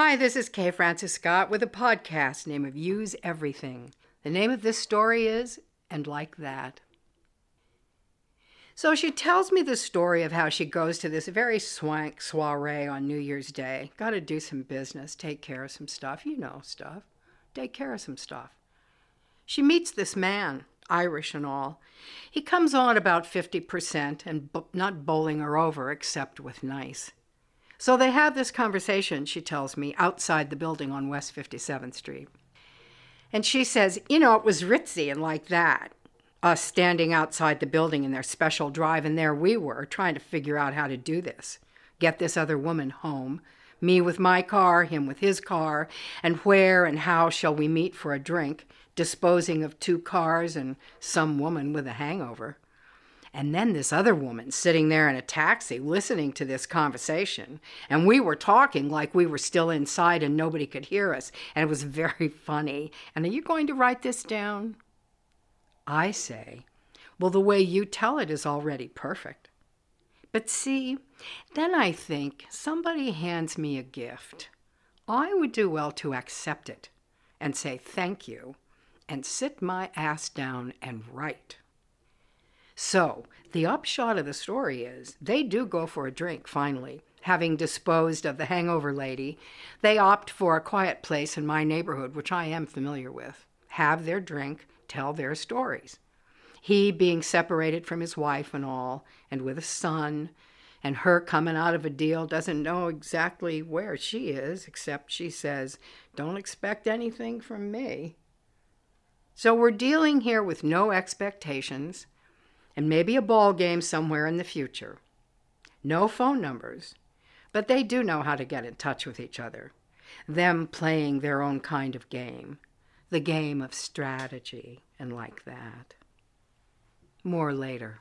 Hi, this is Kay Francis Scott with a podcast named of Use Everything. The name of this story is And Like That. So she tells me the story of how she goes to this very swank soiree on New Year's Day. Got to do some business, take care of some stuff. You know, stuff. Take care of some stuff. She meets this man, Irish and all. He comes on about 50% and b- not bowling her over except with nice. So they have this conversation, she tells me, outside the building on West 57th Street. And she says, You know, it was ritzy and like that. Us standing outside the building in their special drive, and there we were trying to figure out how to do this. Get this other woman home. Me with my car, him with his car, and where and how shall we meet for a drink, disposing of two cars and some woman with a hangover. And then this other woman sitting there in a taxi listening to this conversation. And we were talking like we were still inside and nobody could hear us. And it was very funny. And are you going to write this down? I say, Well, the way you tell it is already perfect. But see, then I think somebody hands me a gift. I would do well to accept it and say thank you and sit my ass down and write. So, the upshot of the story is they do go for a drink finally. Having disposed of the hangover lady, they opt for a quiet place in my neighborhood, which I am familiar with, have their drink, tell their stories. He being separated from his wife and all, and with a son, and her coming out of a deal doesn't know exactly where she is, except she says, Don't expect anything from me. So we're dealing here with no expectations and maybe a ball game somewhere in the future. No phone numbers, but they do know how to get in touch with each other. Them playing their own kind of game, the game of strategy and like that. More later.